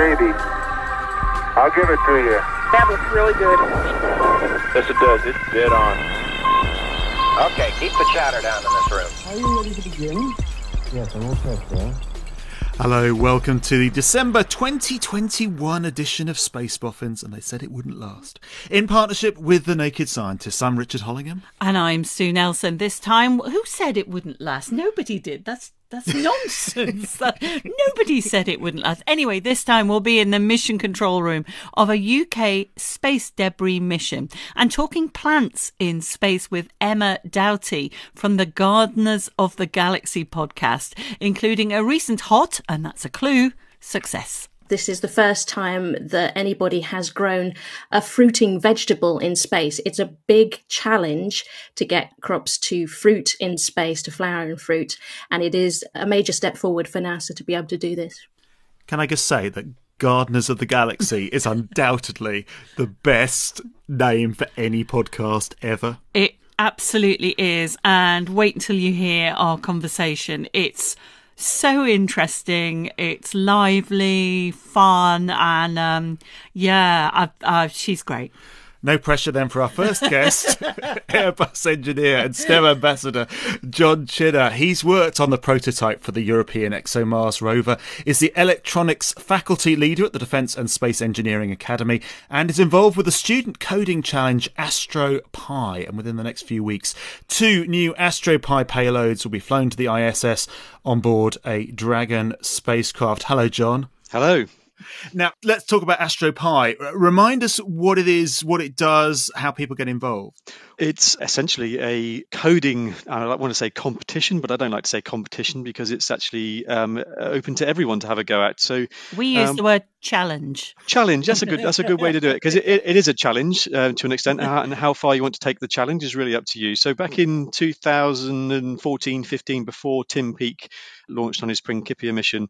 baby. I'll give it to you. That looks really good. Yes, it does. It's dead on. Okay, keep the chatter down in this room. Are you ready to begin? Yes, I'm all set, sir. Hello, welcome to the December 2021 edition of Space Boffins, and they said it wouldn't last. In partnership with The Naked Scientists, I'm Richard Hollingham. And I'm Sue Nelson. This time, who said it wouldn't last? Nobody did. That's that's nonsense. That- Nobody said it wouldn't last. Anyway, this time we'll be in the mission control room of a UK space debris mission and talking plants in space with Emma Doughty from the Gardeners of the Galaxy podcast, including a recent hot, and that's a clue, success. This is the first time that anybody has grown a fruiting vegetable in space. It's a big challenge to get crops to fruit in space, to flower and fruit. And it is a major step forward for NASA to be able to do this. Can I just say that Gardeners of the Galaxy is undoubtedly the best name for any podcast ever? It absolutely is. And wait until you hear our conversation. It's so interesting. It's lively, fun, and um, yeah, I, she's great. No pressure then for our first guest, Airbus engineer and STEM ambassador John Chinner. He's worked on the prototype for the European ExoMars rover, is the electronics faculty leader at the Defence and Space Engineering Academy, and is involved with the student coding challenge AstroPi. And within the next few weeks, two new AstroPi payloads will be flown to the ISS on board a Dragon spacecraft. Hello, John. Hello. Now, let's talk about AstroPi. R- Remind us what it is, what it does, how people get involved. It's essentially a coding, I don't want to say competition, but I don't like to say competition because it's actually um, open to everyone to have a go at. So We use Um, the word challenge. challenge, that's a good that's a good way to do it because it, it, it is a challenge uh, to an extent, and how- and how far you want to take the challenge is really up to you. So back in 2014, 15, before Tim Peake launched on his Principia mission,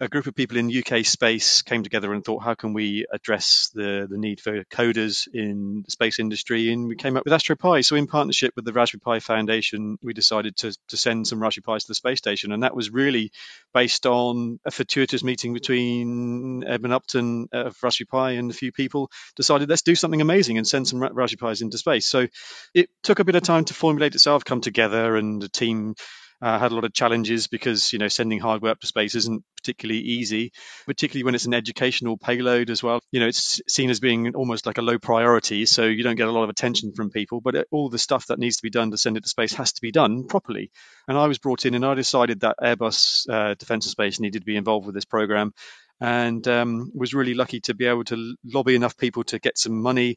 a group of people in UK space came together and thought, how can we address the, the need for coders in the space industry? And we came up with AstroPi. So in partnership with the Raspberry Pi Foundation, we decided to, to send some Raspberry Pis to the space station. And that was really based on a fortuitous meeting between Eben Upton uh, of Raspberry Pi and a few people decided let's do something amazing and send some Raspberry Pis into space. So it took a bit of time to formulate itself, come together, and a team uh, had a lot of challenges because you know sending hardware up to space isn't particularly easy, particularly when it's an educational payload as well. You know, it's seen as being almost like a low priority, so you don't get a lot of attention from people. But it- all the stuff that needs to be done to send it to space has to be done properly. And I was brought in, and I decided that Airbus uh, Defence and Space needed to be involved with this program. And um, was really lucky to be able to lobby enough people to get some money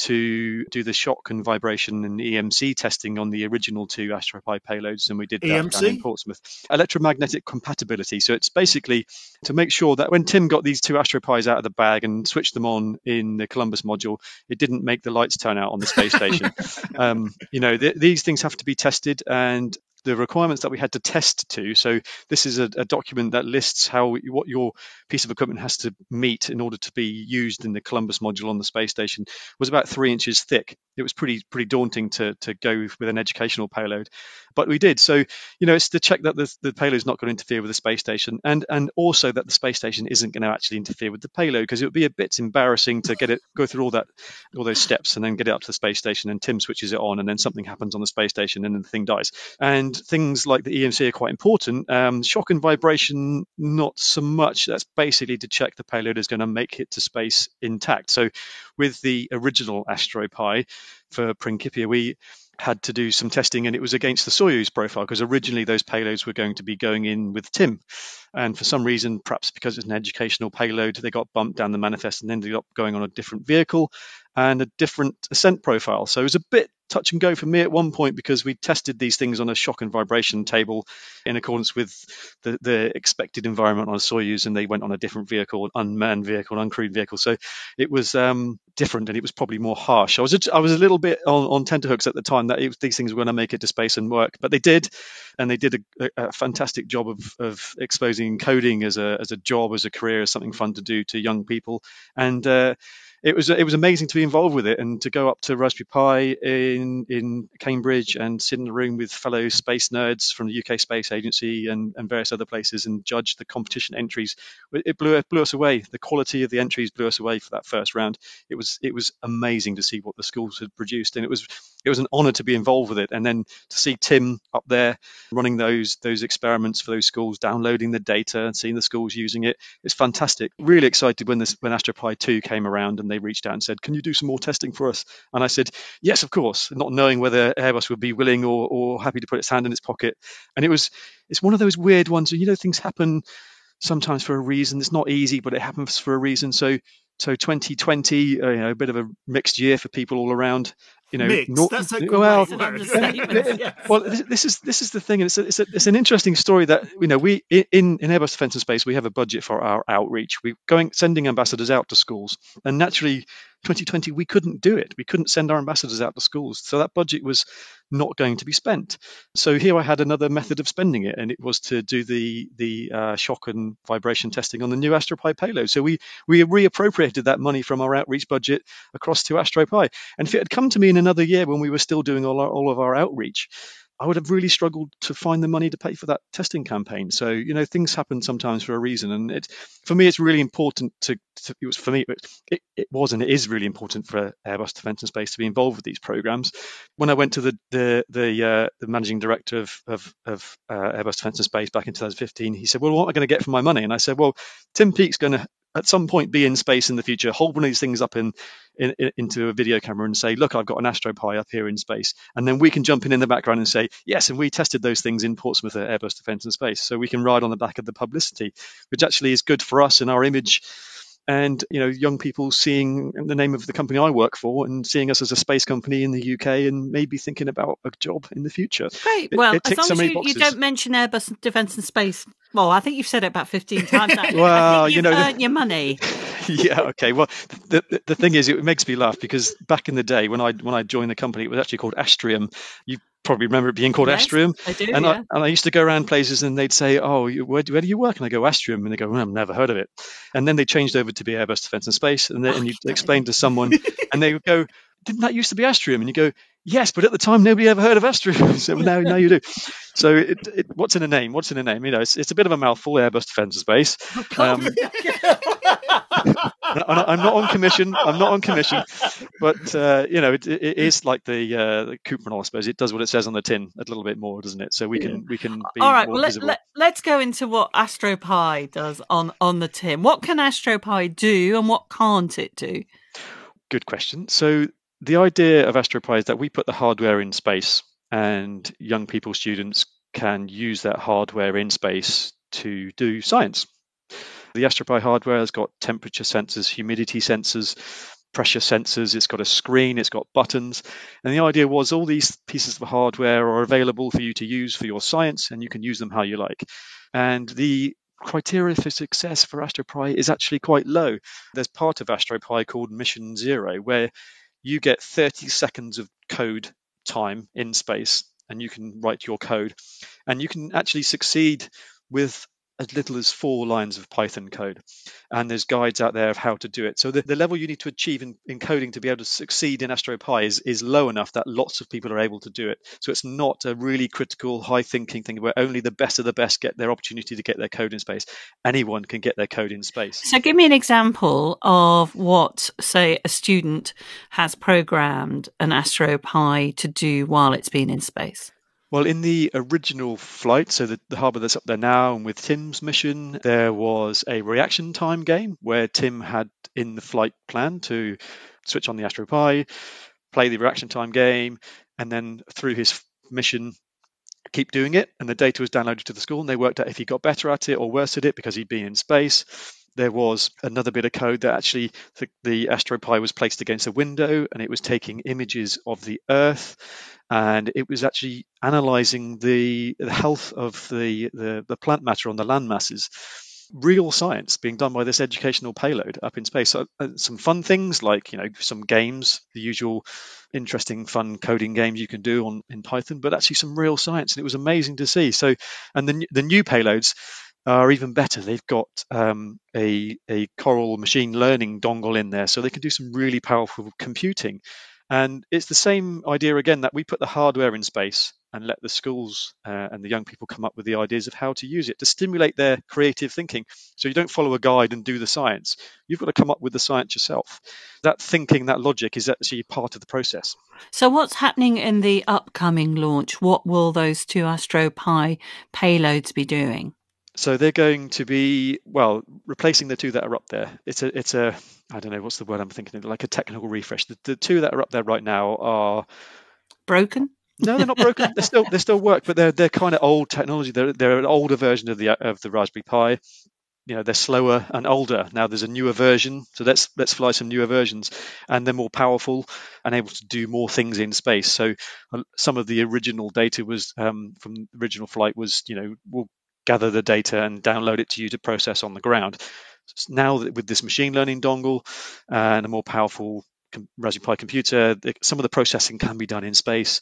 to do the shock and vibration and EMC testing on the original two AstroPi payloads, and we did that down EMC? in Portsmouth. Electromagnetic compatibility. So it's basically to make sure that when Tim got these two AstroPis out of the bag and switched them on in the Columbus module, it didn't make the lights turn out on the space station. um, you know, th- these things have to be tested, and the requirements that we had to test to. So this is a, a document that lists how what your piece of equipment has to meet in order to be used in the Columbus module on the space station was about three inches thick. It was pretty pretty daunting to to go with an educational payload, but we did. So you know, it's to check that the, the payload is not going to interfere with the space station, and and also that the space station isn't going to actually interfere with the payload because it would be a bit embarrassing to get it go through all that all those steps and then get it up to the space station and Tim switches it on and then something happens on the space station and then the thing dies. And things like the EMC are quite important. Um, shock and vibration, not so much. That's basically to check the payload is going to make it to space intact. So with the original AstroPi for Principia, we had to do some testing and it was against the Soyuz profile because originally those payloads were going to be going in with Tim. And for some reason, perhaps because it's an educational payload, they got bumped down the manifest and ended up going on a different vehicle and a different ascent profile. So it was a bit touch and go for me at one point because we tested these things on a shock and vibration table in accordance with the, the expected environment on a Soyuz, and they went on a different vehicle, an unmanned vehicle, an uncrewed vehicle. So it was um, different, and it was probably more harsh. I was a, I was a little bit on, on tenterhooks at the time that it, these things were going to make it to space and work, but they did, and they did a, a, fantastic job of, of exposing coding as a as a job, as a career, as something fun to do to young people, and. Uh, it was it was amazing to be involved with it and to go up to Raspberry Pi in in Cambridge and sit in a room with fellow space nerds from the UK Space Agency and, and various other places and judge the competition entries. It blew blew us away. The quality of the entries blew us away for that first round. It was it was amazing to see what the schools had produced, and it was it was an honour to be involved with it. And then to see Tim up there running those those experiments for those schools, downloading the data and seeing the schools using it, it's fantastic. Really excited when this when AstroPi 2 came around and they reached out and said, "Can you do some more testing for us?" And I said, "Yes, of course," not knowing whether Airbus would be willing or, or happy to put its hand in its pocket. And it was it's one of those weird ones. And you know, things happen sometimes for a reason. It's not easy, but it happens for a reason. So so 2020, uh, you know, a bit of a mixed year for people all around you know, Mixed. not, That's a well, great word. well, this, this is this is the thing, and it's a, it's, a, it's an interesting story that you know we in in Airbus Defence and Space we have a budget for our outreach. We're going sending ambassadors out to schools, and naturally 2020 we couldn't do it. We couldn't send our ambassadors out to schools. So that budget was not going to be spent. So here i had another method of spending it and it was to do the the uh, shock and vibration testing on the new astropi payload. So we we reappropriated that money from our outreach budget across to astropi and if it had come to me in another year when we were still doing all, our, all of our outreach I would have really struggled to find the money to pay for that testing campaign. So you know things happen sometimes for a reason, and it for me it's really important to, to it was for me it, it was and it is really important for Airbus Defence and Space to be involved with these programs. When I went to the the the, uh, the managing director of of, of uh, Airbus Defence and Space back in 2015, he said, "Well, what am I going to get for my money?" And I said, "Well, Tim Peake's going to at some point be in space in the future, hold one of these things up in, in, in, into a video camera and say, look, I've got an AstroPi up here in space. And then we can jump in in the background and say, yes, and we tested those things in Portsmouth at Airbus Defence and Space. So we can ride on the back of the publicity, which actually is good for us and our image and you know young people seeing the name of the company I work for and seeing us as a space company in the UK and maybe thinking about a job in the future. Great. It, well, it as long so as you, you, don't mention Airbus Defence and Space. Well, I think you've said it about fifteen times. Well, you know, earned your money. yeah. Okay. Well, the, the, the thing is, it makes me laugh because back in the day when I when I joined the company, it was actually called Astrium. You probably remember it being called yes, Astrium. I do. And, yeah. I, and I used to go around places and they'd say, Oh, where do, where do you work? And I go, Astrium. And they go, well, I've never heard of it. And then they changed over to be Airbus Defence and Space. And, then, and you explain to someone, and they would go, Didn't that used to be Astrium? And you go, Yes, but at the time nobody ever heard of Astrium. so now, now you do. So it, it, what's in a name? What's in a name? You know, it's, it's a bit of a mouthful, Airbus Defence and Space. Um, I'm not on commission. I'm not on commission, but uh, you know, it, it is like the uh, the Cuprinol, I suppose. It does what it says on the tin a little bit more, doesn't it? So we can we can be All right. more Well, let, let, let's go into what AstroPi does on on the tin. What can AstroPi do, and what can't it do? Good question. So the idea of AstroPi is that we put the hardware in space, and young people, students, can use that hardware in space to do science. The AstroPi hardware has got temperature sensors, humidity sensors, pressure sensors, it's got a screen, it's got buttons. And the idea was all these pieces of hardware are available for you to use for your science and you can use them how you like. And the criteria for success for AstroPi is actually quite low. There's part of AstroPi called Mission Zero where you get 30 seconds of code time in space and you can write your code. And you can actually succeed with as little as four lines of Python code. And there's guides out there of how to do it. So the, the level you need to achieve in, in coding to be able to succeed in AstroPi is, is low enough that lots of people are able to do it. So it's not a really critical, high thinking thing where only the best of the best get their opportunity to get their code in space. Anyone can get their code in space. So, give me an example of what, say, a student has programmed an AstroPi to do while it's been in space. Well, in the original flight, so the, the harbour that's up there now, and with Tim's mission, there was a reaction time game where Tim had in the flight plan to switch on the AstroPi, play the reaction time game, and then through his mission, keep doing it. And the data was downloaded to the school, and they worked out if he got better at it or worse at it because he'd been in space. There was another bit of code that actually the, the AstroPi was placed against a window and it was taking images of the Earth and it was actually analyzing the, the health of the, the, the plant matter on the land masses. Real science being done by this educational payload up in space. So, uh, some fun things like you know some games, the usual interesting, fun coding games you can do on in Python, but actually some real science, and it was amazing to see. So, and the the new payloads are even better. They've got um, a, a Coral machine learning dongle in there, so they can do some really powerful computing. And it's the same idea again that we put the hardware in space and let the schools uh, and the young people come up with the ideas of how to use it to stimulate their creative thinking. So you don't follow a guide and do the science. You've got to come up with the science yourself. That thinking, that logic is actually part of the process. So, what's happening in the upcoming launch? What will those two AstroPi payloads be doing? So they're going to be well replacing the two that are up there. It's a it's a I don't know what's the word I'm thinking of like a technical refresh. The, the two that are up there right now are broken. No, they're not broken. they still they still work, but they're they're kind of old technology. They're they're an older version of the of the Raspberry Pi. You know, they're slower and older. Now there's a newer version, so let's let's fly some newer versions, and they're more powerful and able to do more things in space. So uh, some of the original data was um, from original flight was you know we'll gather the data and download it to you to process on the ground. Now with this machine learning dongle and a more powerful Raspberry Pi computer, some of the processing can be done in space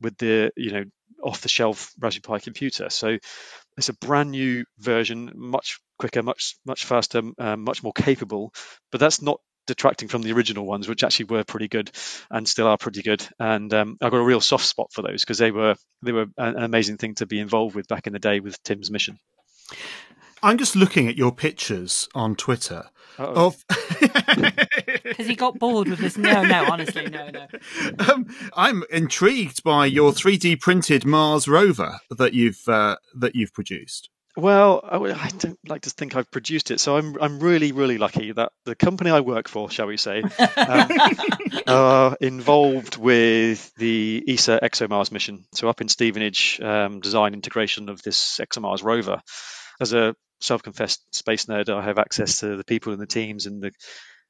with the you know off-the-shelf Raspberry Pi computer. So it's a brand new version, much quicker, much much faster, um, much more capable. But that's not detracting from the original ones, which actually were pretty good and still are pretty good. And um, I got a real soft spot for those because they were they were an amazing thing to be involved with back in the day with Tim's mission. I'm just looking at your pictures on Twitter Uh-oh. of because he got bored with this. No, no, honestly, no, no. Um, I'm intrigued by your 3D printed Mars rover that you've uh, that you've produced. Well, I don't like to think I've produced it, so I'm I'm really really lucky that the company I work for, shall we say, um, are involved with the ESA ExoMars mission. So up in Stevenage, um, design integration of this ExoMars rover. As a self-confessed space nerd, I have access to the people and the teams and the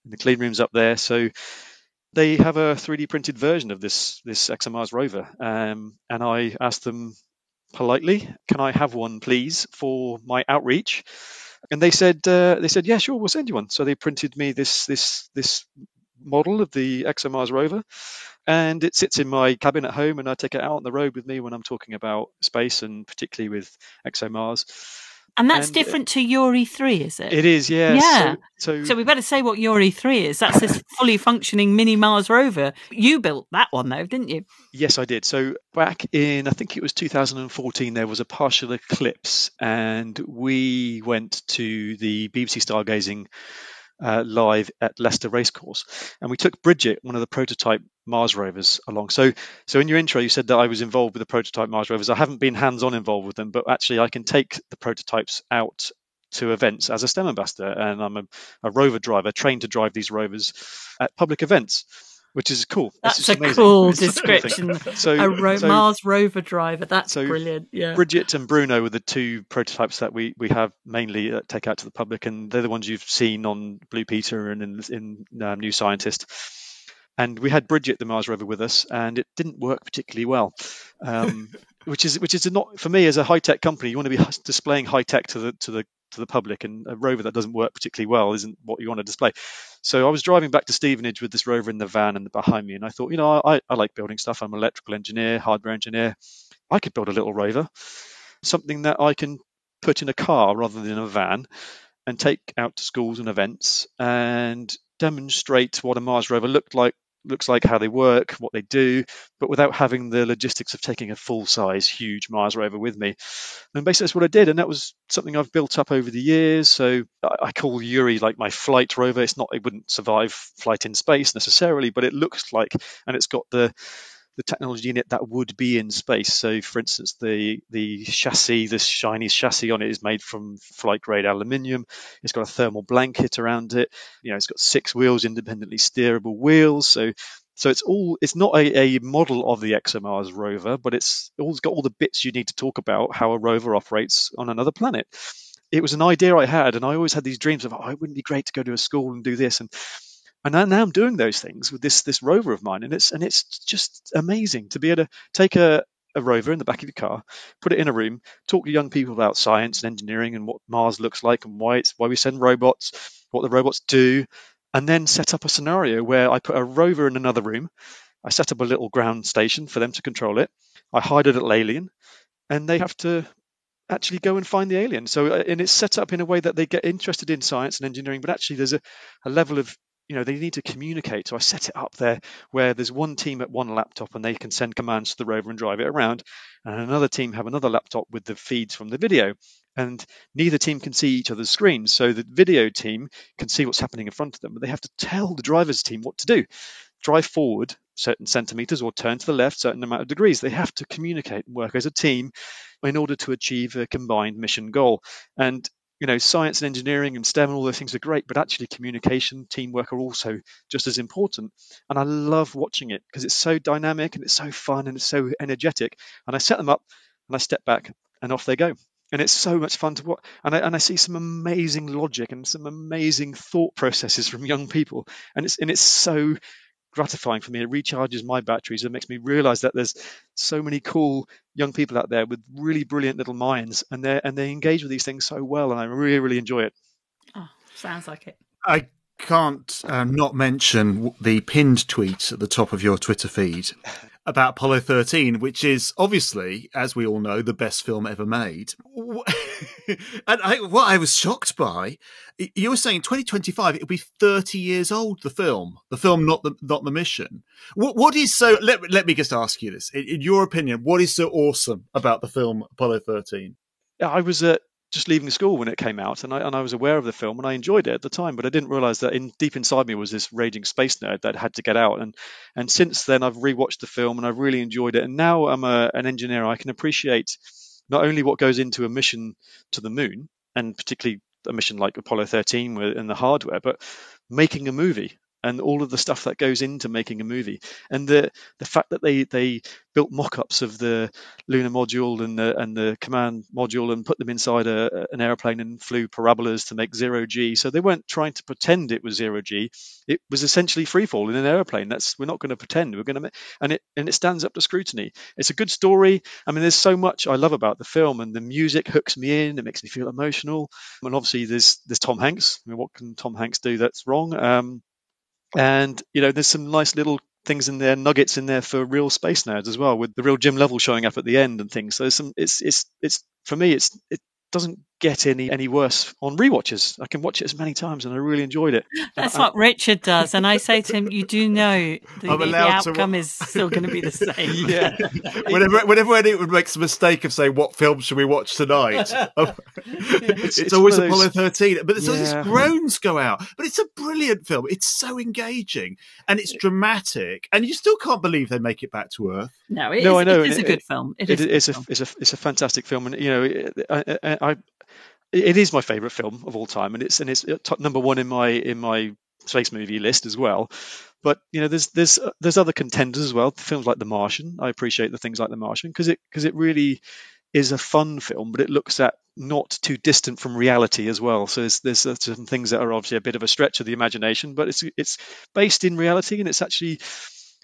in the clean rooms up there. So they have a 3D printed version of this this ExoMars rover, um, and I asked them politely, "Can I have one, please, for my outreach?" And they said, uh, "They said, yeah, sure, we'll send you one." So they printed me this this this model of the ExoMars rover, and it sits in my cabin at home, and I take it out on the road with me when I'm talking about space and particularly with ExoMars. And that's and, uh, different to Yuri 3, is it? It is, yeah. Yeah. So, so, so, we better say what Yuri 3 is. That's this fully functioning mini Mars rover. You built that one, though, didn't you? Yes, I did. So back in, I think it was 2014, there was a partial eclipse, and we went to the BBC Stargazing uh, live at Leicester Racecourse, and we took Bridget, one of the prototype Mars rovers, along. So, so in your intro, you said that I was involved with the prototype Mars rovers. I haven't been hands-on involved with them, but actually, I can take the prototypes out to events as a STEM ambassador, and I'm a, a rover driver trained to drive these rovers at public events which is cool. That's a amazing. cool it's description. so, a ro- so, Mars rover driver. That's so brilliant. Yeah. Bridget and Bruno were the two prototypes that we we have mainly uh, take out to the public, and they're the ones you've seen on Blue Peter and in, in um, New Scientist. And we had Bridget, the Mars rover, with us, and it didn't work particularly well. Um, which is which is not for me as a high tech company. You want to be displaying high tech to the to the to the public, and a rover that doesn't work particularly well isn't what you want to display. So I was driving back to Stevenage with this rover in the van and behind me, and I thought, you know, I, I like building stuff. I'm an electrical engineer, hardware engineer. I could build a little rover, something that I can put in a car rather than a van, and take out to schools and events and demonstrate what a Mars rover looked like looks like, how they work, what they do, but without having the logistics of taking a full size, huge Mars rover with me. And basically, that's what I did. And that was something I've built up over the years. So I call Yuri like my flight rover. It's not, it wouldn't survive flight in space necessarily, but it looks like, and it's got the, the technology in it that would be in space. So, for instance, the the chassis, this shiny chassis on it, is made from flight grade aluminium. It's got a thermal blanket around it. You know, it's got six wheels, independently steerable wheels. So, so it's all it's not a, a model of the ExoMars rover, but it's all got all the bits you need to talk about how a rover operates on another planet. It was an idea I had, and I always had these dreams of, oh, it wouldn't be great to go to a school and do this and and now I'm doing those things with this this rover of mine, and it's and it's just amazing to be able to take a, a rover in the back of your car, put it in a room, talk to young people about science and engineering and what Mars looks like and why it's why we send robots, what the robots do, and then set up a scenario where I put a rover in another room, I set up a little ground station for them to control it, I hide it at Lalian, and they have to actually go and find the alien. So, uh, and it's set up in a way that they get interested in science and engineering, but actually there's a, a level of you know they need to communicate. So i set it up there where there's one team at one laptop and they can send commands to the rover and drive it around. And another team have another laptop with the feeds from the video. And neither team can see each other's screens. So the video team can see what's happening in front of them but they have to tell the driver's team what to do. Drive forward certain centimeters or turn to the left certain amount of degrees. They have to communicate and work as a team in order to achieve a combined mission goal. And you know, science and engineering and STEM and all those things are great, but actually communication, teamwork are also just as important. And I love watching it because it's so dynamic and it's so fun and it's so energetic. And I set them up and I step back and off they go. And it's so much fun to watch. And I, and I see some amazing logic and some amazing thought processes from young people. And it's and it's so gratifying for me. It recharges my batteries. It makes me realize that there's so many cool young people out there with really brilliant little minds, and they and they engage with these things so well, and I really really enjoy it. Oh, sounds like it. I can't uh, not mention the pinned tweet at the top of your Twitter feed about Apollo 13, which is obviously, as we all know, the best film ever made. and I, what I was shocked by, you were saying 2025, it'll be 30 years old, the film, the film, not the, not the mission. What, what is so, let, let me just ask you this. In, in your opinion, what is so awesome about the film Apollo 13? I was at just leaving school when it came out, and I and I was aware of the film and I enjoyed it at the time, but I didn't realize that in deep inside me was this raging space nerd that had to get out. And and since then, I've rewatched the film and I've really enjoyed it. And now I'm a, an engineer, I can appreciate not only what goes into a mission to the moon, and particularly a mission like Apollo 13 and the hardware, but making a movie and all of the stuff that goes into making a movie, and the the fact that they they built mock-ups of the lunar module and the and the command module and put them inside a, an airplane and flew parabolas to make zero g. So they weren't trying to pretend it was zero g. It was essentially free fall in an airplane. That's we're not going to pretend. We're going to and it and it stands up to scrutiny. It's a good story. I mean, there's so much I love about the film, and the music hooks me in. It makes me feel emotional. And obviously, there's there's Tom Hanks. I mean, what can Tom Hanks do that's wrong? Um, and you know, there's some nice little things in there, nuggets in there for real space nerds as well, with the real Jim Lovell showing up at the end and things. So some, it's it's it's for me, it's it doesn't get any any worse on rewatches. I can watch it as many times, and I really enjoyed it. That's what Richard does, and I say to him, "You do know the, the outcome wa- is still going to be the same." yeah. whenever whenever anyone makes a mistake of saying what film should we watch tonight, it's, it's, it's, always those... Apollo thirteen. But there's yeah. these groans go out. But it's a brilliant film. It's so engaging and it's dramatic, and you still can't believe they make it back to Earth. No, it no, is, I know. It is a good film. It, it is, is a, it's a it's a fantastic film, and you know, I, I, I it is my favorite film of all time, and it's and it's number one in my in my space movie list as well. But you know, there's there's there's other contenders as well. Films like The Martian, I appreciate the things like The Martian because it because it really is a fun film, but it looks at not too distant from reality as well. So there's, there's some things that are obviously a bit of a stretch of the imagination, but it's it's based in reality, and it's actually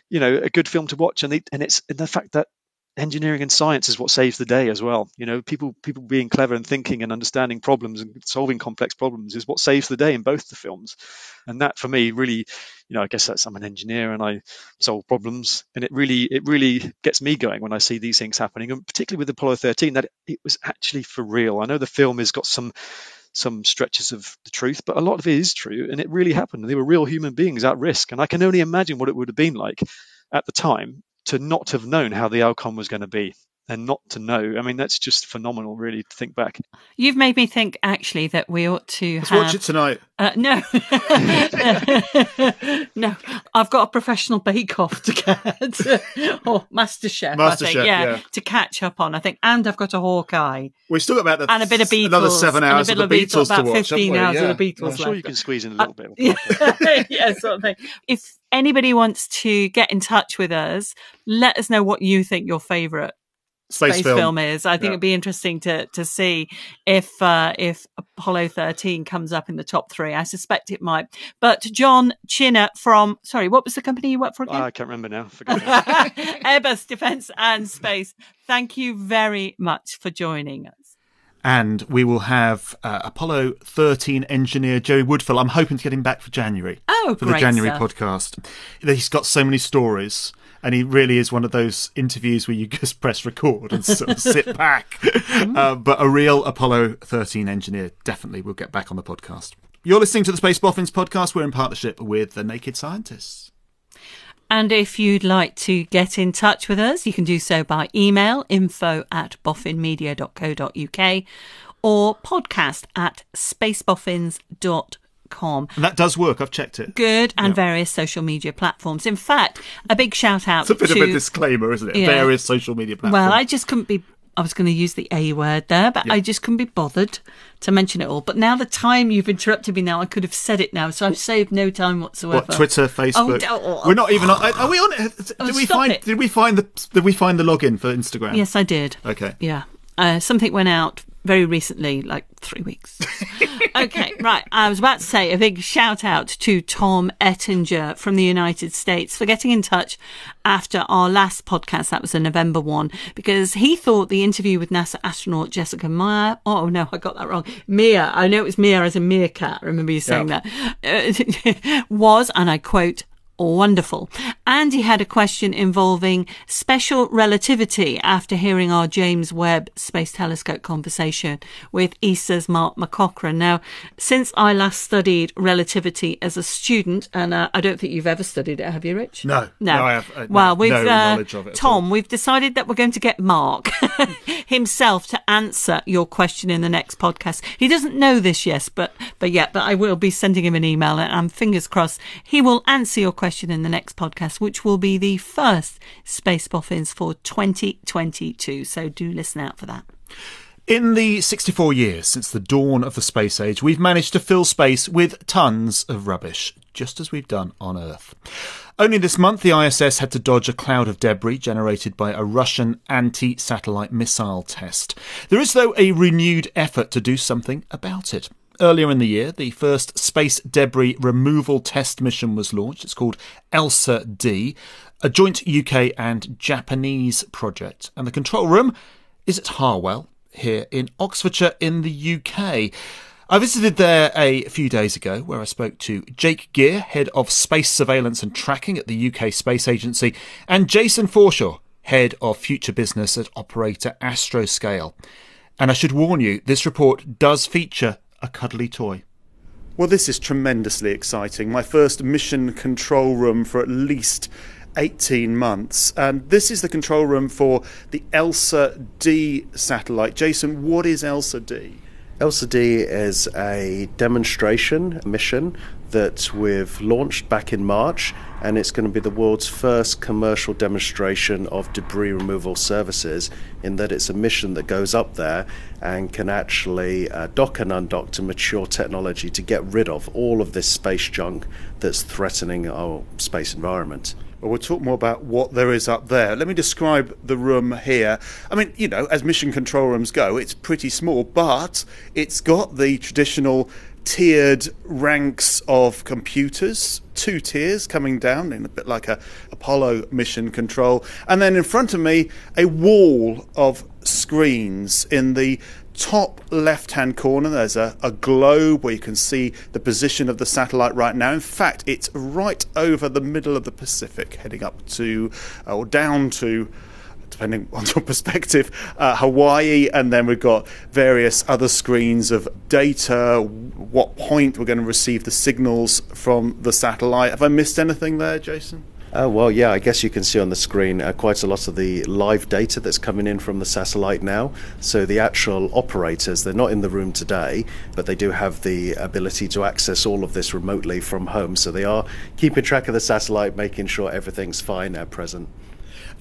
you know a good film to watch. And they, and it's and the fact that engineering and science is what saves the day as well. You know, people people being clever and thinking and understanding problems and solving complex problems is what saves the day in both the films. And that for me really, you know, I guess that's I'm an engineer and I solve problems and it really it really gets me going when I see these things happening and particularly with Apollo 13 that it, was actually for real. I know the film has got some some stretches of the truth, but a lot of it is true and it really happened. They were real human beings at risk and I can only imagine what it would have been like at the time to not have known how the outcome was going to be and not to know. I mean, that's just phenomenal, really, to think back. You've made me think actually that we ought to Let's have... watch it tonight. Uh, no, no, I've got a professional Bake Off to get, or Master Chef, Master I think, Chef, yeah, yeah, to catch up on. I think, and I've got a Hawkeye. We've still got about the, and a bit of Beatles, another seven hours and of the Beatles, about to watch. Fifteen hours yeah. of the Beatles. I'm sure left. you can squeeze in a little bit. yeah, yeah, sort of thing. If anybody wants to get in touch with us, let us know what you think your favourite Space, space film. film. is. I think Yeah. it'd be interesting to to see if uh, if Apollo 13 comes up in the top three. I suspect it might. But John Chinner from sorry, what was the company you worked for again? I can't remember now. Airbus Defence and Space. Thank you very much for joining us. And we will have uh, Apollo 13 engineer Jerry Woodfill. I'm hoping to get him back for January. Oh, for the January stuff. podcast. He's got so many stories and he really is one of those interviews where you just press record and sort of sit back. Uh, but a real Apollo 13 engineer definitely will get back on the podcast. You're listening to the Space Boffins podcast. We're in partnership with the Naked Scientists. And if you'd like to get in touch with us, you can do so by email info at boffinmedia.co.uk or podcast at spaceboffins.com. And that does work. I've checked it. Good, and various social media platforms. In fact, a big shout out to. It's a bit to of a disclaimer, isn't it? Yeah. Various social media platforms. Well, I just couldn't be. I was going to use the A word there, but Yeah. I just couldn't be bothered to mention it all. But now the time you've interrupted me now, I could have said it now, so I've saved no time whatsoever. What Twitter, Facebook? don't- We're not even on. Are we on it? Did Oh, we find? it. Did we find the? Did we find the login for Instagram? Yes, I did. Okay. Yeah. Uh, something went out very recently, like three weeks. okay, right. I was about to say a big shout out to Tom Ettinger from the United States for getting in touch after our last podcast. That was a November one because he thought the interview with NASA astronaut Jessica Meyer. Oh no, I got that wrong. Meir. I know it was Meir as a meerkat. I remember you saying Yeah. that. Uh, was, and I quote, wonderful. And he had a question involving special relativity after hearing our James Webb Space Telescope conversation with ESA's Mark McCaughrean. Now, since I last studied relativity as a student, and uh, I don't think you've ever studied it, have you, Rich? No. No. No, I have, uh, well, no we've uh, knowledge of it Tom, we've decided that we're going to get Mark himself to answer your question in the next podcast. He doesn't know this yet, but but yeah, but I will be sending him an email, and I'm fingers crossed he will answer your question in the next podcast, which will be the first Space Boffins for 2022. So do listen out for that. In the 64 years since the dawn of the space age, we've managed to fill space with tons of rubbish, just as we've done on Earth. Only this month, the ISS had to dodge a cloud of debris generated by a Russian anti satellite missile test. There is, though, a renewed effort to do something about it. Earlier in the year, the first space debris removal test mission was launched. It's called ELSA D, a joint UK and Japanese project. And the control room is at Harwell, here in Oxfordshire, in the UK. I visited there a few days ago where I spoke to Jake Geer, Head of Space Surveillance and Tracking at the UK Space Agency, and Jason Forshaw, Head of Future Business at operator Astroscale. And I should warn you, this report does feature a cuddly toy. Well, this is tremendously exciting. My first mission control room for at least 18 months. And this is the control room for the ELSA D satellite. Jason, what is ELSA D? ELSA D is a demonstration mission that we've launched back in March, and it's going to be the world's first commercial demonstration of debris removal services. In that it's a mission that goes up there and can actually uh, dock and undock to mature technology to get rid of all of this space junk that's threatening our space environment. Well, we'll talk more about what there is up there. Let me describe the room here. I mean, you know, as mission control rooms go, it's pretty small, but it's got the traditional tiered ranks of computers, two tiers coming down in a bit like a Apollo mission control, and then in front of me a wall of screens. In the top left hand corner there's a, a globe where you can see the position of the satellite right now. In fact it's right over the middle of the pacific heading up to or down to depending on your perspective, uh, Hawaii, and then we've got various other screens of data, what point we're going to receive the signals from the satellite. Have I missed anything there, Jason? Uh, well, yeah, I guess you can see on the screen uh, quite a lot of the live data that's coming in from the satellite now. So the actual operators, they're not in the room today, but they do have the ability to access all of this remotely from home. So they are keeping track of the satellite, making sure everything's fine at present.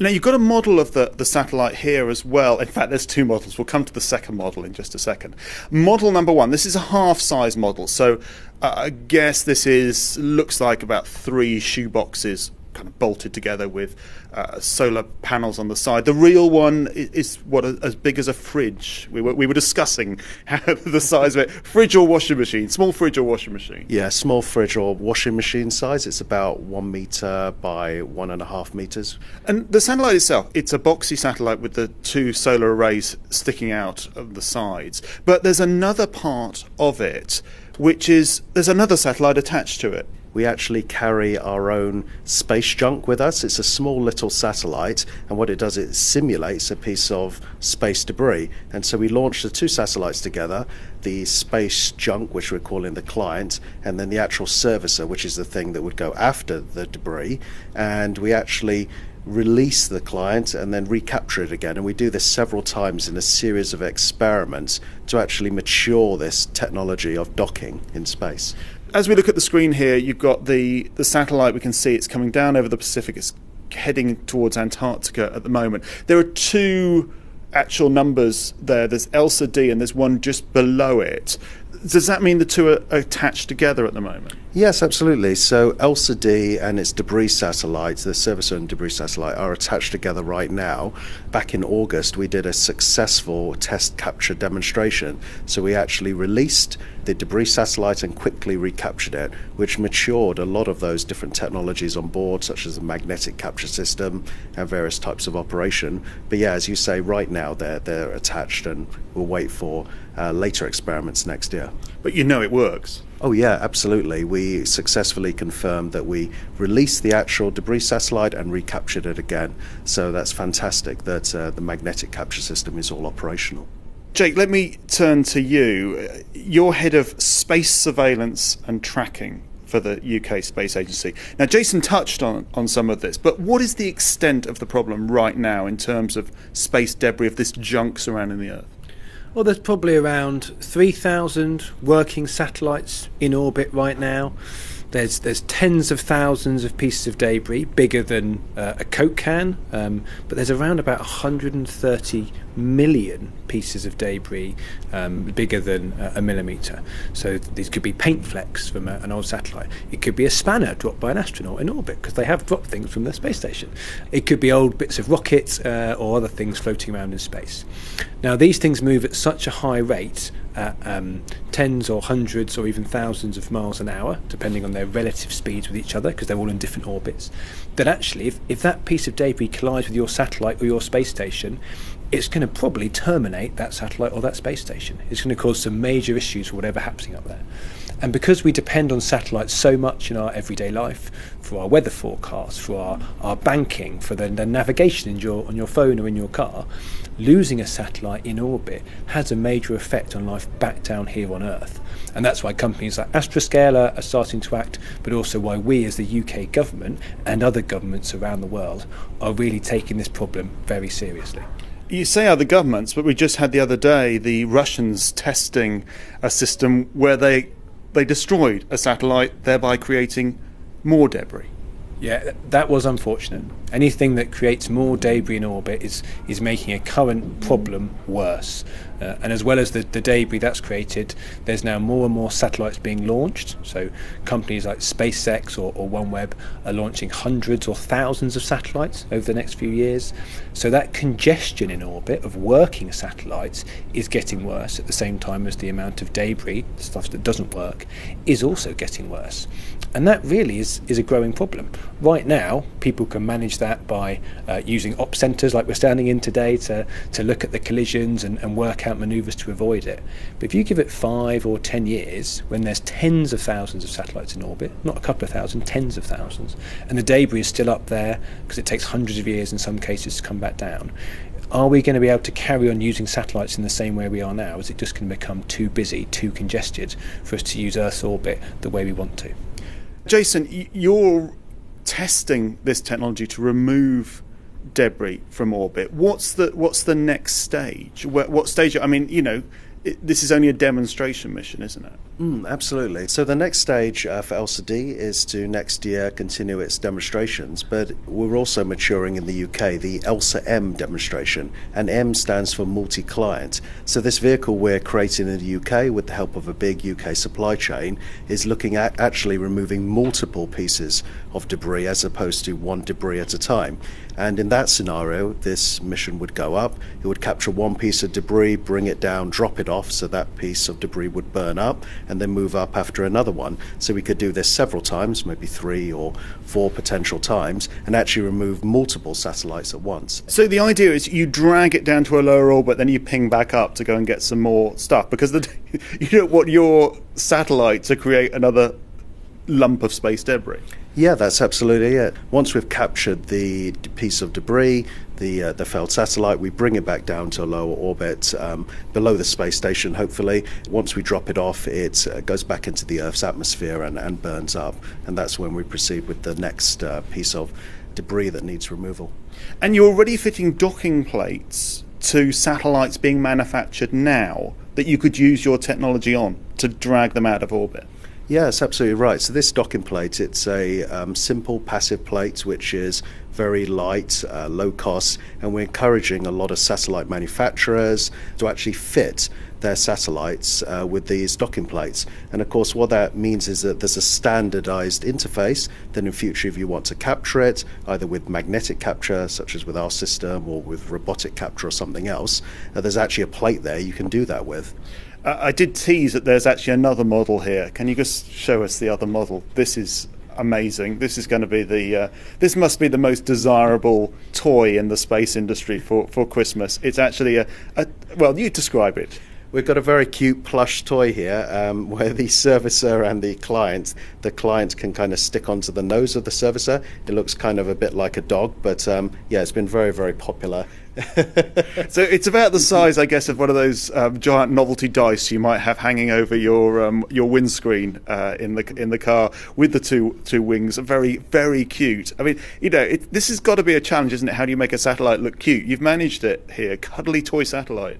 Now, you've got a model of the, the satellite here as well. In fact, there's two models. We'll come to the second model in just a second. Model number one, this is a half size model. So uh, I guess this is looks like about three shoe boxes kind of bolted together with uh, solar panels on the side. The real one is, is what as big as a fridge. We were, we were discussing the size of it. Fridge or washing machine? Small fridge or washing machine? Yeah, small fridge or washing machine size. It's about one meter by one and a half meters. And the satellite itself, it's a boxy satellite with the two solar arrays sticking out of the sides. But there's another part of it which is there's another satellite attached to it. We actually carry our own space junk with us. It's a small little satellite, and what it does, it simulates a piece of space debris. And so we launched the two satellites together the space junk, which we're calling the client, and then the actual servicer, which is the thing that would go after the debris. And we actually release the client and then recapture it again. And we do this several times in a series of experiments to actually mature this technology of docking in space. As we look at the screen here, you've got the, the satellite. We can see it's coming down over the Pacific. It's heading towards Antarctica at the moment. There are two actual numbers there. There's ELSA D and there's one just below it. Does that mean the two are attached together at the moment? Yes, absolutely. So ELSA D and its debris satellite, the servicer and debris satellite, are attached together right now. Back in August, we did a successful test capture demonstration. So we actually released the debris satellite and quickly recaptured it, which matured a lot of those different technologies on board, such as the magnetic capture system and various types of operation. But yeah, as you say, right now they're they're attached, and we'll wait for uh, later experiments next year. But you know it works. Oh, yeah, absolutely. We successfully confirmed that we released the actual debris satellite and recaptured it again. So that's fantastic that uh, the magnetic capture system is all operational. Jake, let me turn to you. You're head of space surveillance and tracking for the UK Space Agency. Now, Jason touched on, on some of this, but what is the extent of the problem right now in terms of space debris, of this junk surrounding the Earth? Well, there's probably around 3,000 working satellites in orbit right now. There's there's tens of thousands of pieces of debris, bigger than uh, a Coke can, um, but there's around about 130 million pieces of debris um, bigger than uh, a millimetre. So these could be paint flecks from a, an old satellite. It could be a spanner dropped by an astronaut in orbit because they have dropped things from the space station. It could be old bits of rockets uh, or other things floating around in space. Now these things move at such a high rate at um, tens or hundreds or even thousands of miles an hour, depending on their relative speeds with each other, because they're all in different orbits, that actually, if, if that piece of debris collides with your satellite or your space station, it's going to probably terminate that satellite or that space station. It's going to cause some major issues for whatever happening up there. And because we depend on satellites so much in our everyday life, for our weather forecasts, for our, our banking, for the, the navigation in your, on your phone or in your car, losing a satellite in orbit has a major effect on life back down here on Earth. And that's why companies like Astroscale are starting to act, but also why we as the UK government and other governments around the world are really taking this problem very seriously. You say other governments, but we just had the other day the Russians testing a system where they they destroyed a satellite, thereby creating more debris. Yeah, that was unfortunate. Anything that creates more debris in orbit is, is making a current problem worse. Uh, and as well as the, the debris that's created, there's now more and more satellites being launched. So companies like SpaceX or, or OneWeb are launching hundreds or thousands of satellites over the next few years. So that congestion in orbit of working satellites is getting worse at the same time as the amount of debris, stuff that doesn't work, is also getting worse. And that really is, is a growing problem. Right now, people can manage that by uh, using op centres like we're standing in today to, to look at the collisions and, and work out manoeuvres to avoid it. But if you give it five or ten years, when there's tens of thousands of satellites in orbit, not a couple of thousand, tens of thousands, and the debris is still up there because it takes hundreds of years in some cases to come back down, are we going to be able to carry on using satellites in the same way we are now? Is it just going to become too busy, too congested for us to use Earth's orbit the way we want to? Jason, you're testing this technology to remove debris from orbit. What's the what's the next stage? What, what stage? I mean, you know, it, this is only a demonstration mission, isn't it? Mm, absolutely. So the next stage uh, for ELSA D is to next year continue its demonstrations, but we're also maturing in the UK the ELSA M demonstration, and M stands for multi-client. So this vehicle we're creating in the UK with the help of a big UK supply chain is looking at actually removing multiple pieces of debris as opposed to one debris at a time. And in that scenario, this mission would go up, it would capture one piece of debris, bring it down, drop it off, so that piece of debris would burn up, and then move up after another one. So we could do this several times, maybe three or four potential times, and actually remove multiple satellites at once. So the idea is you drag it down to a lower orbit, then you ping back up to go and get some more stuff, because the, you don't want your satellite to create another lump of space debris. Yeah, that's absolutely it. Once we've captured the piece of debris, the uh, the failed satellite, we bring it back down to a lower orbit um, below the space station. Hopefully, once we drop it off, it uh, goes back into the Earth's atmosphere and, and burns up, and that's when we proceed with the next uh, piece of debris that needs removal. And you're already fitting docking plates to satellites being manufactured now that you could use your technology on to drag them out of orbit. Yes, absolutely right. So this docking plate, it's a um, simple passive plate which is very light, uh, low cost, and we're encouraging a lot of satellite manufacturers to actually fit their satellites uh, with these docking plates. And of course, what that means is that there's a standardized interface. Then, in future, if you want to capture it, either with magnetic capture, such as with our system, or with robotic capture or something else, uh, there's actually a plate there you can do that with. Uh, I did tease that there's actually another model here. Can you just show us the other model? This is amazing. This is going to be the. Uh, this must be the most desirable toy in the space industry for, for Christmas. It's actually a, a. Well, you describe it. We've got a very cute plush toy here um, where the servicer and the client, the client can kind of stick onto the nose of the servicer. It looks kind of a bit like a dog, but um, yeah, it's been very, very popular. so it's about the size, I guess, of one of those um, giant novelty dice you might have hanging over your um, your windscreen uh, in the in the car with the two two wings. Very very cute. I mean, you know, it, this has got to be a challenge, isn't it? How do you make a satellite look cute? You've managed it here, cuddly toy satellite.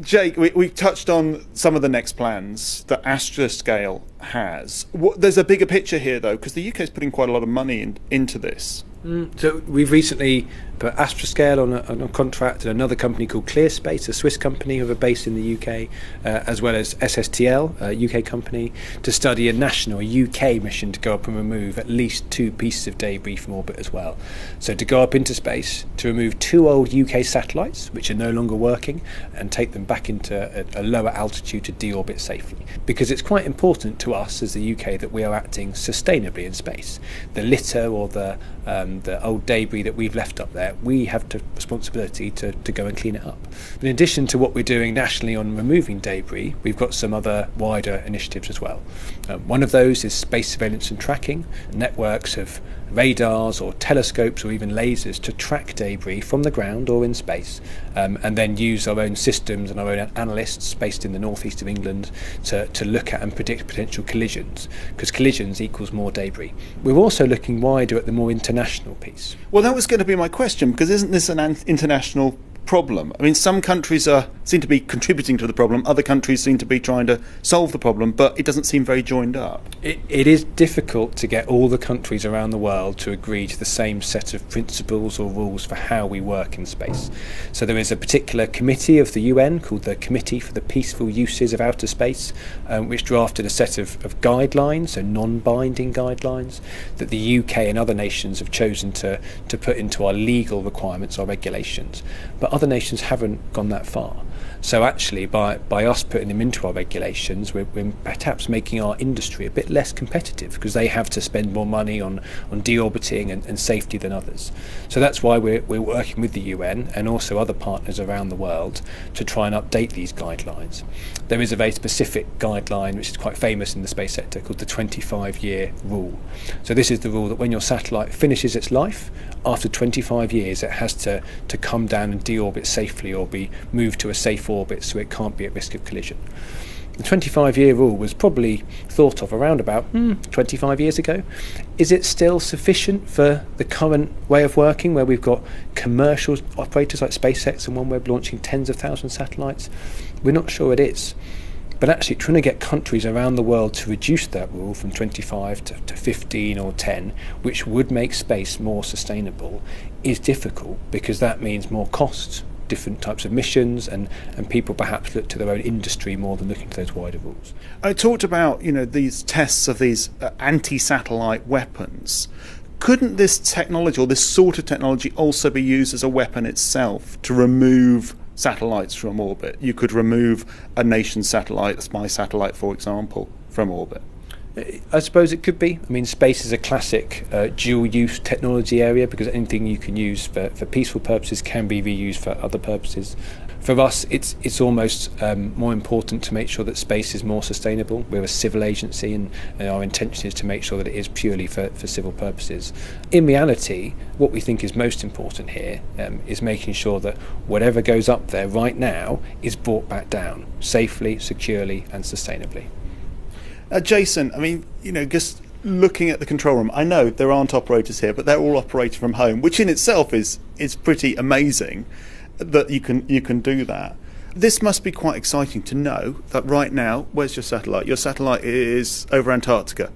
Jake, we, we touched on some of the next plans that Astroscale has. What, there's a bigger picture here, though, because the UK is putting quite a lot of money in, into this. Mm, so we've recently put Astroscale on a, on a contract and another company called ClearSpace, a Swiss company who are based in the UK, uh, as well as SSTL, a UK company, to study a national, a UK mission to go up and remove at least two pieces of debris from orbit as well. So to go up into space to remove two old UK satellites, which are no longer working, and take them back into a, a lower altitude to deorbit safely. Because it's quite important to us as the UK that we are acting sustainably in space. The litter or the um, the old debris that we've left up there, we have the responsibility to, to go and clean it up. In addition to what we're doing nationally on removing debris, we've got some other wider initiatives as well. Um, one of those is space surveillance and tracking, networks of radars or telescopes or even lasers to track debris from the ground or in space, um, and then use our own systems and our own analysts based in the northeast of England to, to look at and predict potential collisions, because collisions equals more debris. We're also looking wider at the more international piece. Well, that was going to be my question, because isn't this an an- international problem? I mean, some countries are seem to be contributing to the problem, other countries seem to be trying to solve the problem, but it doesn't seem very joined up. It, it is difficult to get all the countries around the world to agree to the same set of principles or rules for how we work in space. So there is a particular committee of the UN called the Committee for the Peaceful Uses of Outer Space, um, which drafted a set of, of guidelines, so non-binding guidelines, that the UK and other nations have chosen to, to put into our legal requirements, our regulations. But other nations haven't gone that far. So actually, by, by us putting them into our regulations, we're, we're perhaps making our industry a bit less competitive because they have to spend more money on, on deorbiting and, and safety than others. So that's why we're, we're working with the UN and also other partners around the world to try and update these guidelines. There is a very specific guideline which is quite famous in the space sector called the 25 year rule. So this is the rule that when your satellite finishes its life, after 25 years it has to, to come down and deorbit safely or be moved to a safe orbit so it can't be at risk of collision. The 25 year rule was probably thought of around about hmm, 25 years ago. Is it still sufficient for the current way of working where we've got commercial operators like SpaceX and OneWeb launching tens of thousands of satellites? We're not sure it is. But actually, trying to get countries around the world to reduce that rule from 25 to, to 15 or 10, which would make space more sustainable, is difficult because that means more costs, different types of missions, and, and people perhaps look to their own industry more than looking to those wider rules. I talked about you know these tests of these uh, anti-satellite weapons. Couldn't this technology or this sort of technology also be used as a weapon itself to remove satellites from orbit? You could remove a nation's satellite, a spy satellite, for example, from orbit. I suppose it could be. I mean, space is a classic uh, dual use technology area because anything you can use for, for peaceful purposes can be reused for other purposes. for us, it's it's almost um, more important to make sure that space is more sustainable. We're a civil agency, and, and, our intention is to make sure that it is purely for, for civil purposes. In reality, what we think is most important here um, is making sure that whatever goes up there right now is brought back down safely, securely, and sustainably. Uh, Jason, I mean, you know, just looking at the control room, I know there aren't operators here, but they're all operating from home, which in itself is is pretty amazing that you can you can do that. This must be quite exciting to know that right now, where's your satellite? Your satellite is over Antarctica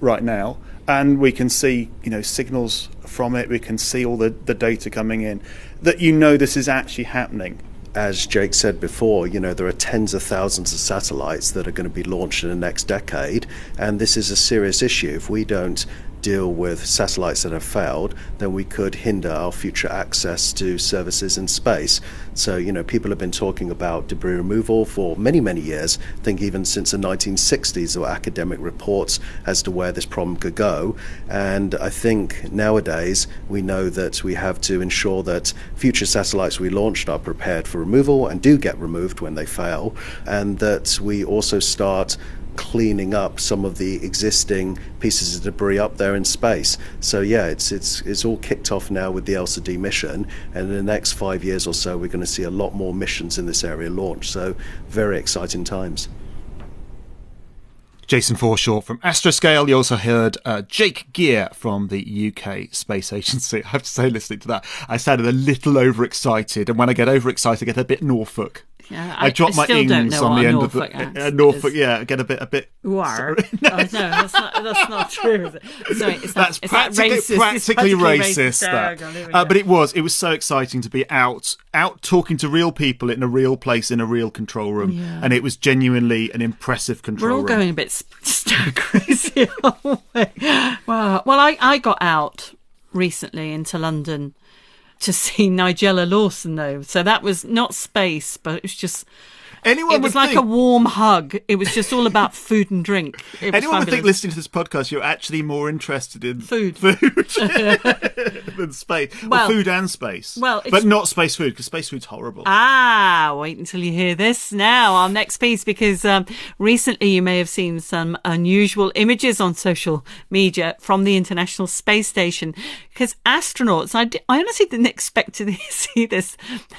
right now, and we can see you know signals from it. We can see all the, the data coming in. That you know this is actually happening. As Jake said before, you know there are tens of thousands of satellites that are going to be launched in the next decade, and this is a serious issue. If we don't deal with satellites that have failed, then we could hinder our future access to services in space. So, you know, people have been talking about debris removal for many, many years. I think even since the 1960s, there were academic reports as to where this problem could go. And I think nowadays we know that we have to ensure that future satellites we launched are prepared for removal and do get removed when they fail, and that we also start cleaning up some of the existing pieces of debris up there in space. So yeah, it's it's it's all kicked off now with the ELSA D mission, and in the next five years or so, we're going to see a lot more missions in this area launched. So very exciting times. Jason Forshaw from Astroscale. You also heard uh, Jake Geer from the UK Space Agency. I have to say, listening to that, I sounded a little overexcited, and when I get overexcited, I get a bit Norfolk. Yeah, I, I drop my ings on the end of the uh, Norfolk. Is. Yeah, get a bit, a bit. War. no, oh, no, that's not. That's not true. Is it? Sorry, it's that's not, practically, racist. practically racist. racist that. Uh, but it was. It was so exciting to be out, out talking to real people in a real place in a real control room, yeah. and it was genuinely an impressive control. We're all room. going a bit stir crazy. wow. Well, I I got out recently into London to see Nigella Lawson though. So that was not space, but it was just Anyone it was like think, a warm hug. It was just all about food and drink. anyone fabulous. would think listening to this podcast you're actually more interested in food, food than space. Well, food and space. Well, but not space food because space food's horrible. Ah, wait until you hear this now. Our next piece because um, recently you may have seen some unusual images on social media from the International Space Station because astronauts. I honestly didn't expect to see this.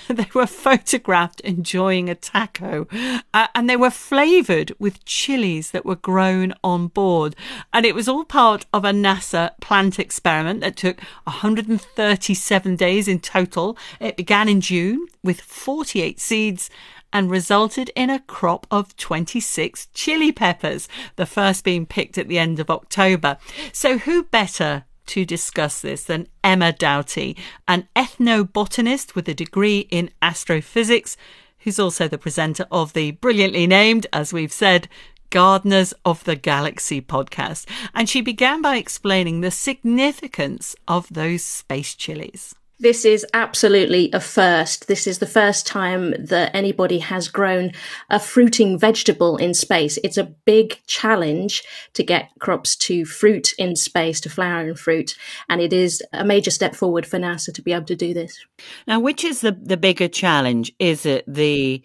they were photographed enjoying a taco uh, and they were flavored with chilies that were grown on board. And it was all part of a NASA plant experiment that took 137 days in total. It began in June with 48 seeds and resulted in a crop of 26 chili peppers, the first being picked at the end of October. So, who better to discuss this than Emma Doughty, an ethnobotanist with a degree in astrophysics who's also the presenter of the brilliantly named, as we've said, Gardeners of the Galaxy podcast. And she began by explaining the significance of those space chilies. This is absolutely a first. This is the first time that anybody has grown a fruiting vegetable in space. It's a big challenge to get crops to fruit in space, to flower and fruit. And it is a major step forward for NASA to be able to do this. Now, which is the, the bigger challenge? Is it the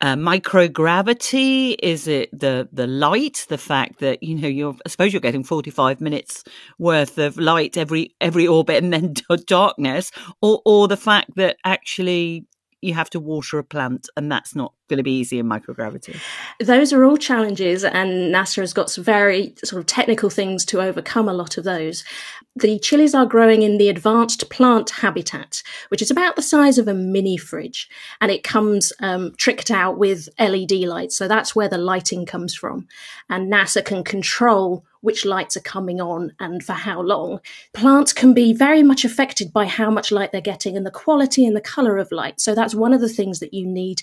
uh, microgravity? Is it the the light? The fact that you know you're I suppose you're getting forty five minutes worth of light every every orbit and then darkness, or or the fact that actually you have to water a plant and that's not going to be easy in microgravity. Those are all challenges, and NASA has got some very sort of technical things to overcome a lot of those. The chilies are growing in the advanced plant habitat, which is about the size of a mini fridge, and it comes um, tricked out with LED lights. So that's where the lighting comes from. And NASA can control which lights are coming on and for how long. Plants can be very much affected by how much light they're getting and the quality and the color of light. So that's one of the things that you need.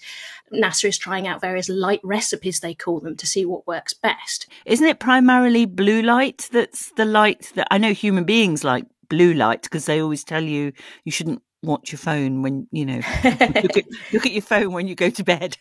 NASA is trying out various light recipes, they call them, to see what works best. Isn't it primarily blue light that's the light that I know human beings like blue light because they always tell you you shouldn't watch your phone when you know look, at, look at your phone when you go to bed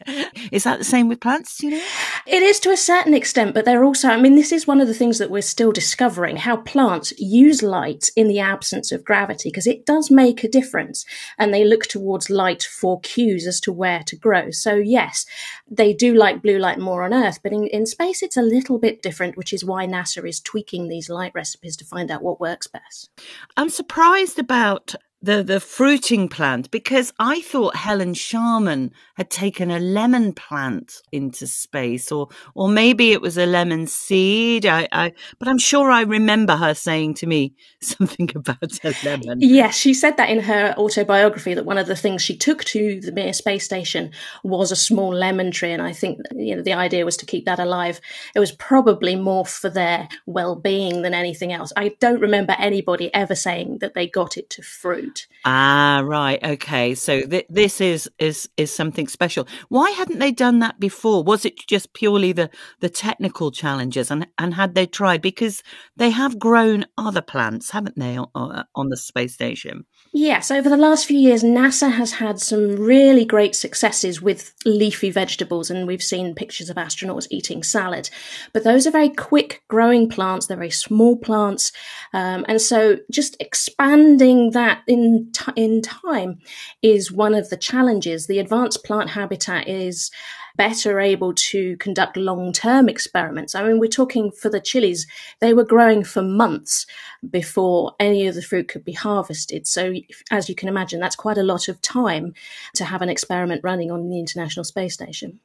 is that the same with plants you know It is to a certain extent, but they're also, I mean, this is one of the things that we're still discovering how plants use light in the absence of gravity, because it does make a difference. And they look towards light for cues as to where to grow. So, yes, they do like blue light more on Earth, but in, in space it's a little bit different, which is why NASA is tweaking these light recipes to find out what works best. I'm surprised about the the fruiting plant because I thought Helen Sharman had taken a lemon plant into space, or or maybe it was a lemon seed. I, I but I'm sure I remember her saying to me something about a lemon. Yes, she said that in her autobiography that one of the things she took to the Mir space station was a small lemon tree, and I think you know the idea was to keep that alive. It was probably more for their well being than anything else. I don't remember anybody ever saying that they got it to fruit. Ah, right. Okay. So th- this is is is something special. Why hadn't they done that before? Was it just purely the the technical challenges, and and had they tried because they have grown other plants, haven't they, on, on the space station? Yes, over the last few years, NASA has had some really great successes with leafy vegetables, and we've seen pictures of astronauts eating salad. But those are very quick growing plants, they're very small plants. Um, and so just expanding that in, t- in time is one of the challenges. The advanced plant habitat is better able to conduct long term experiments. I mean, we're talking for the chilies, they were growing for months before any of the fruit could be harvested. So, as you can imagine, that's quite a lot of time to have an experiment running on the International Space Station.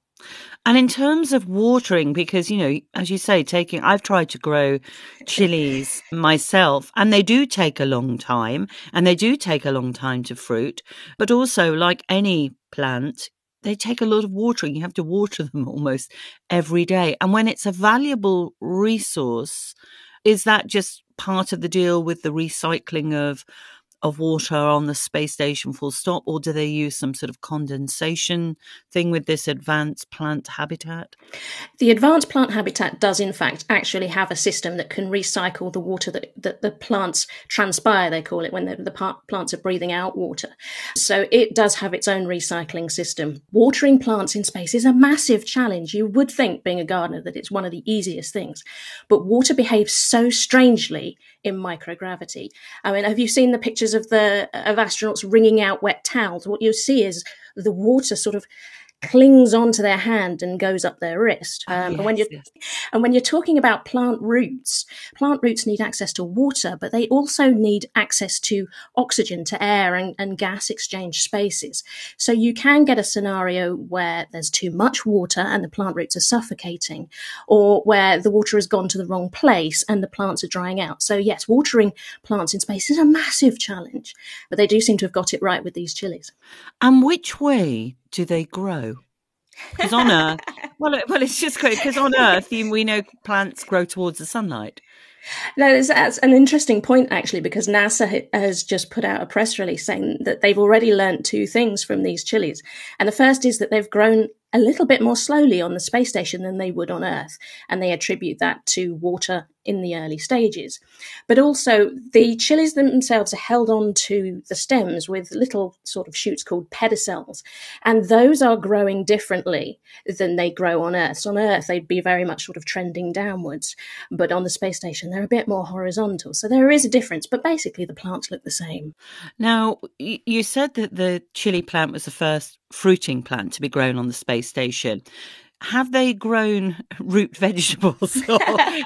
And in terms of watering, because, you know, as you say, taking, I've tried to grow chilies myself and they do take a long time and they do take a long time to fruit. But also, like any plant, they take a lot of watering. You have to water them almost every day. And when it's a valuable resource, is that just part of the deal with the recycling of of water on the space station full stop or do they use some sort of condensation thing with this advanced plant habitat? The advanced plant habitat does in fact actually have a system that can recycle the water that, that the plants transpire they call it when the, the plants are breathing out water. So it does have its own recycling system. Watering plants in space is a massive challenge. You would think being a gardener that it's one of the easiest things. But water behaves so strangely in microgravity. I mean have you seen the pictures of the of astronauts wringing out wet towels, what you see is the water sort of clings onto their hand and goes up their wrist. Ah, Um, yes, and when you're yes. and when you're talking about plant roots, plant roots need access to water, but they also need access to oxygen, to air and, and gas exchange spaces. So you can get a scenario where there's too much water and the plant roots are suffocating, or where the water has gone to the wrong place and the plants are drying out. So yes, watering plants in space is a massive challenge, but they do seem to have got it right with these chilies. and which way do they grow because on earth well, it- well it's just great because on earth we know plants grow towards the sunlight No, that's, that's an interesting point actually, because NASA has just put out a press release saying that they've already learnt two things from these chilies. And the first is that they've grown a little bit more slowly on the space station than they would on Earth. And they attribute that to water in the early stages. But also, the chilies themselves are held on to the stems with little sort of shoots called pedicels. And those are growing differently than they grow on Earth. So on Earth, they'd be very much sort of trending downwards. But on the space station, they're a bit more horizontal. So there is a difference. But basically, the plants look the same. now you said that the chili plant was the first fruiting plant to be grown on the space station have they grown root vegetables or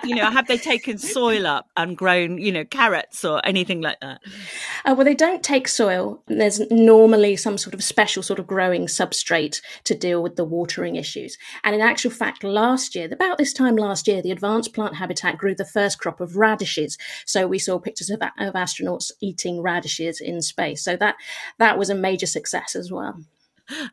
you know have they taken soil up and grown you know carrots or anything like that Uh, well, they don't take soil. There's normally some sort of special sort of growing substrate to deal with the watering issues. And in actual fact, last year, about this time last year, the Advanced Plant Habitat grew the first crop of radishes. So we saw pictures of, of astronauts eating radishes in space. So that that was a major success as well.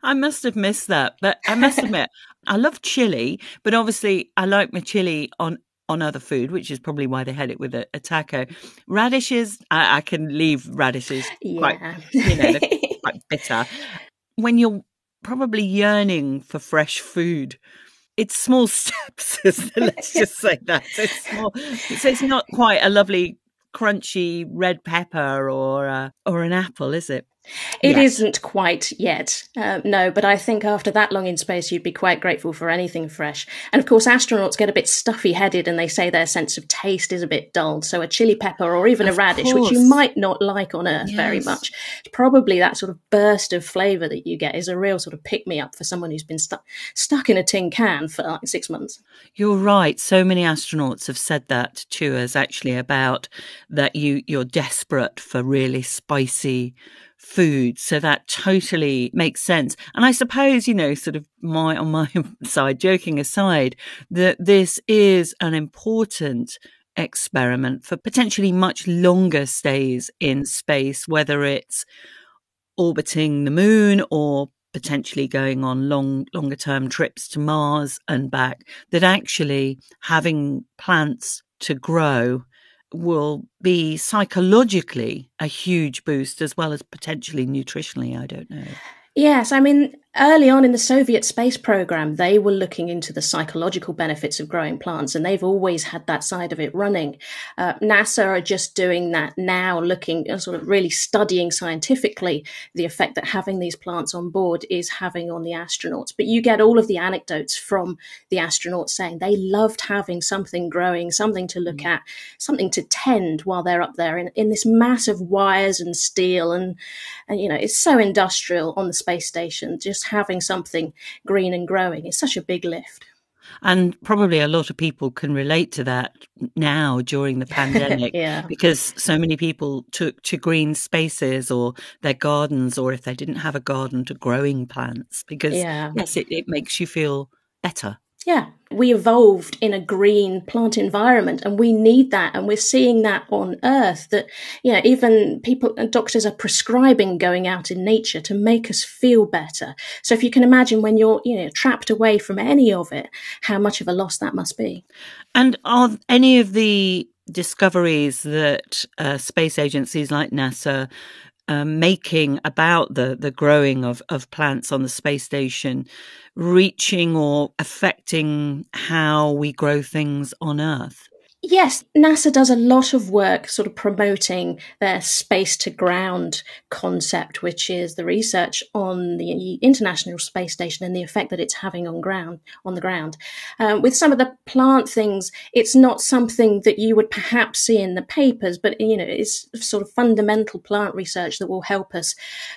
I must have missed that, but I must admit, I love chili, but obviously I like my chili on on other food, which is probably why they had it with a, a taco. Radishes, I, I can leave radishes quite, you know, quite bitter. When you're probably yearning for fresh food, it's small steps. Let's just say that. It's small. So it's not quite a lovely crunchy red pepper or uh, or an apple, is it? It Yes. not quite yet, uh, no, but I think after that long in space, you'd be quite grateful for anything fresh. And of course, astronauts get a bit stuffy headed and they say their sense of taste is a bit dulled. So a chili pepper or even Of a radish, which you might not like on Earth very much, probably that sort of burst of flavour that you get is a real sort of pick me up for someone who's been stuck stuck in a tin can for like six months. You're right. So many astronauts have said that to us actually about that you you're desperate for really spicy food. So that totally makes sense. And I suppose, you know, sort of my on my side, joking aside, that this is an important experiment for potentially much longer stays in space, whether it's orbiting the moon or potentially going on long longer term trips to Mars and back that actually having plants to grow will be psychologically a huge boost as well as potentially nutritionally I don't know. Yes, I mean, early on in the Soviet space program, they were looking into the psychological benefits of growing plants, and they've always had that side of it running. Uh, NASA are just doing that now, looking uh, sort of really studying scientifically the effect that having these plants on board is having on the astronauts. But you get all of the anecdotes from the astronauts saying they loved having something growing, something to look at, something to tend while they're up there in, in this mass of wires and steel and and you know it's so industrial on the space station just having something green and growing is such a big lift and probably a lot of people can relate to that now during the pandemic Yeah. because so many people took to green spaces or their gardens or if they didn't have a garden to growing plants because Yeah. yes it, it makes you feel better yeah. We evolved in a green plant environment and we need that and we're seeing that on earth that you know even people and doctors are prescribing going out in nature to make us feel better. So if you can imagine when you're you know trapped away from any of it how much of a loss that must be. And are any of the discoveries that uh, space agencies like NASA um, making about the, the growing of, of plants on the space station reaching or affecting how we grow things on Earth? Yes, NASA does a lot of work sort of promoting their space to ground concept, which is the research on the International Space Station and the effect that it's having on ground on the ground. Um, with some of the plant things, it's not something that you would perhaps see in the papers, but you know, it's sort of fundamental plant research that will help us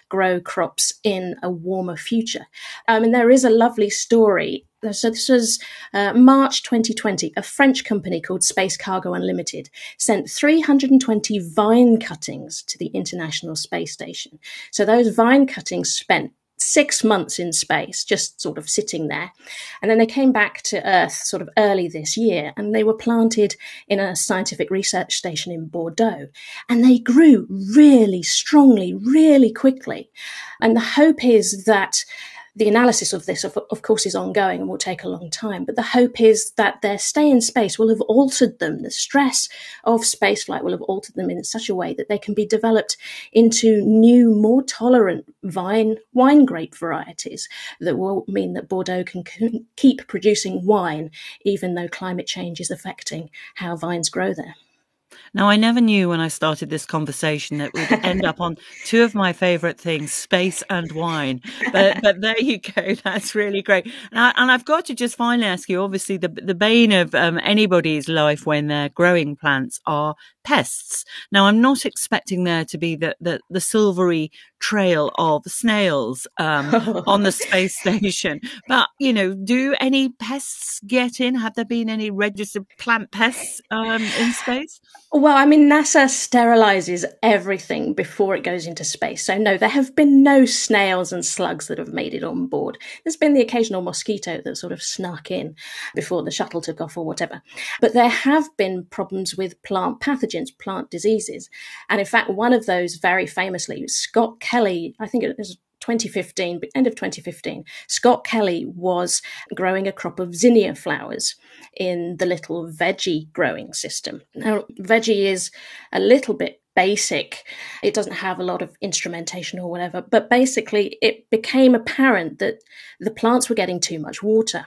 grow crops in a warmer future. Um, and there is a lovely story so this was uh, March 2020. A French company called Space Cargo Unlimited sent 320 vine cuttings to the International Space Station. So those vine cuttings spent six months in space, just sort of sitting there. And then they came back to Earth sort of early this year and they were planted in a scientific research station in Bordeaux. And they grew really strongly, really quickly. And the hope is that the analysis of this, of, of, course, is ongoing and will take a long time. But the hope is that their stay in space will have altered them. The stress of spaceflight will have altered them in such a way that they can be developed into new, more tolerant vine wine grape varieties that will mean that Bordeaux can c- keep producing wine, even though climate change is affecting how vines grow there. Now, I never knew when I started this conversation that we'd end up on two of my favourite things, space and wine. But but there you go. That's really great. And, I, I've got to just finally ask you. Obviously, the the bane of um, anybody's life when they're growing plants are pests. Now, I'm not expecting there to be the the, the silvery trail of snails um, on the space station. But you know, do any pests get in? Have there been any registered plant pests um, in space? Well, I mean, NASA sterilizes everything before it goes into space. So, no, there have been no snails and slugs that have made it on board. There's been the occasional mosquito that sort of snuck in before the shuttle took off or whatever. But there have been problems with plant pathogens, plant diseases. And in fact, one of those very famously, Scott Kelly, I think it was 2015, end of 2015, Scott Kelly was growing a crop of zinnia flowers in the little veggie growing system. Now, veggie is a little bit basic. It doesn't have a lot of instrumentation or whatever, but basically it became apparent that the plants were getting too much water.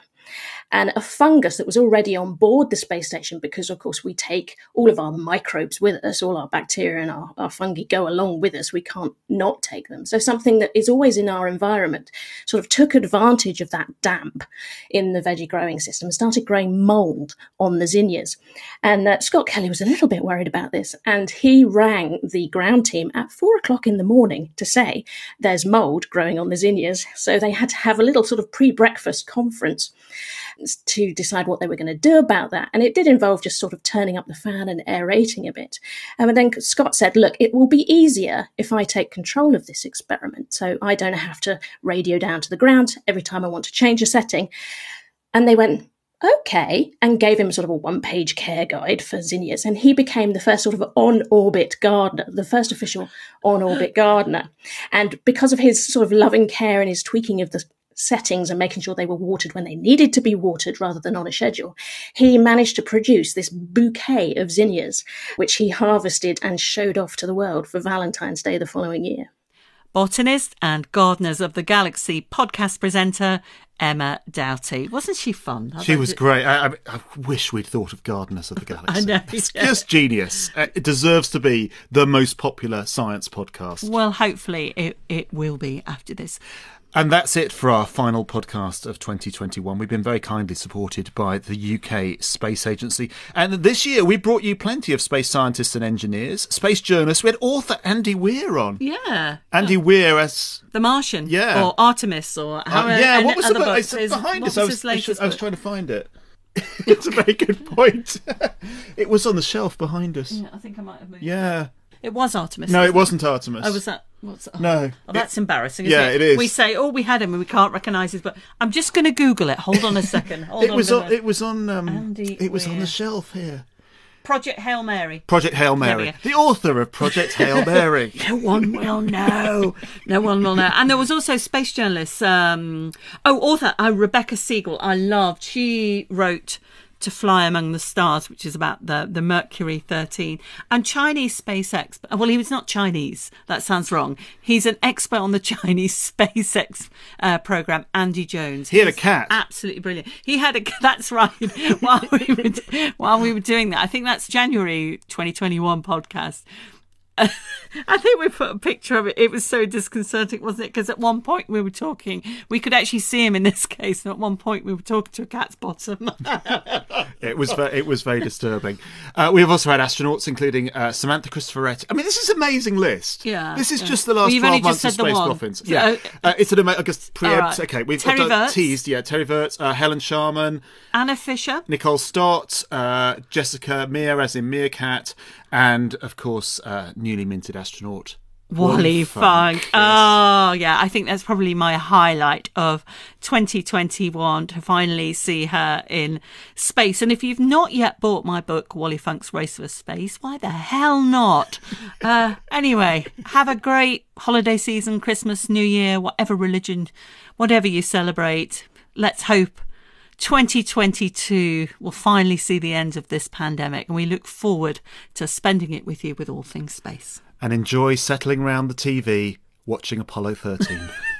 And a fungus that was already on board the space station because, of course, we take all of our microbes with us, all our bacteria and our, our fungi go along with us. We can't not take them. So something that is always in our environment sort of took advantage of that damp in the veggie growing system and started growing mold on the zinnias. And uh, Scott Kelly was a little bit worried about this and he rang the ground team at four o'clock in the morning to say there's mold growing on the zinnias. So they had to have a little sort of pre breakfast conference to decide what they were going to do about that. And it did involve just sort of turning up the fan and aerating a bit. Um, and then Scott said, look, it will be easier if I take control of this experiment. So I don't have to radio down to the ground every time I want to change a setting. And they went, okay, and gave him sort of a one page care guide for zinnias. And he became the first sort of on orbit gardener, the first official on orbit gardener. And because of his sort of loving care and his tweaking of the settings and making sure they were watered when they needed to be watered rather than on a schedule, he managed to produce this bouquet of zinnias, which he harvested and showed off to the world for Valentine's Day the following year. Botanist and Gardeners of the Galaxy podcast presenter Emma Doughty. Wasn't she fun? She was great. I, I, I, wish we'd thought of Gardeners of the Galaxy. I know. It's just genius. Uh, it deserves to be the most popular science podcast. Well, hopefully it, it will be after this. And that's it for our final podcast of 2021. We've been very kindly supported by the UK Space Agency. And this year we brought you plenty of space scientists and engineers, space journalists. We had author Andy Weir on. Yeah. Andy Weir as. The Martian. Yeah. Or Artemis or. Uh, yeah, what was the book? It's behind us. I was, I, should, I was trying to find it. it's a very good point. it was on the shelf behind us. Yeah, I think I might have moved. Yeah. It was Artemis. No, it wasn't Artemis. Oh, was that? What's, oh, no. Oh, that's it, embarrassing. yeah, it? it is. We say, "Oh, we had him, and we can't recognise his." But I'm just going to Google it. Hold on a second. Hold it on was on. It was on. Um, Andy it was Weir. on the shelf here. Project Hail Mary. Project Hail Mary. The author of Project Hail Mary. No one will know. No one will know. And there was also space journalists. Um, oh, author uh, Rebecca Siegel. I loved. She wrote to Fly Among the Stars, which is about the, the Mercury 13. And Chinese space expert. Well, he was not Chinese. That sounds wrong. He's an expert on the Chinese SpaceX uh, program, Andy Jones. He had a cat. Absolutely brilliant. He had a That's right. while, we were, while we were doing that, I think that's January 2021 podcast. I think we put a picture of it. It was so disconcerting, wasn't it? Because at one point we were talking, we could actually see him in this case. And at one point we were talking to a cat's bottom. It was it was very disturbing. Uh, we have also had astronauts, including uh, Samantha Cristoforetti. I mean, this is an amazing list. Yeah, this is yeah. just the last you've twelve months of space. So, Yeah, uh, it's an ama- I guess preempt. right. Okay, we've Terry Virts. teased. Yeah, Terry Virts, uh, Helen Sharman, Anna Fisher. Nicole Stott, uh, Jessica Meir, as in Meerkat, and of course, uh, newly minted astronaut. Wally Funk. Yes. Oh, yeah. I think that's probably my highlight of 2021 to finally see her in space. And if you've not yet bought my book, Wally Funk's Race for Space, why the hell not? uh, anyway, have a great holiday season, Christmas, New Year, whatever religion, whatever you celebrate. Let's hope 2022 will finally see the end of this pandemic. And we look forward to spending it with you with all things space. and enjoy settling round the TV watching Apollo 13.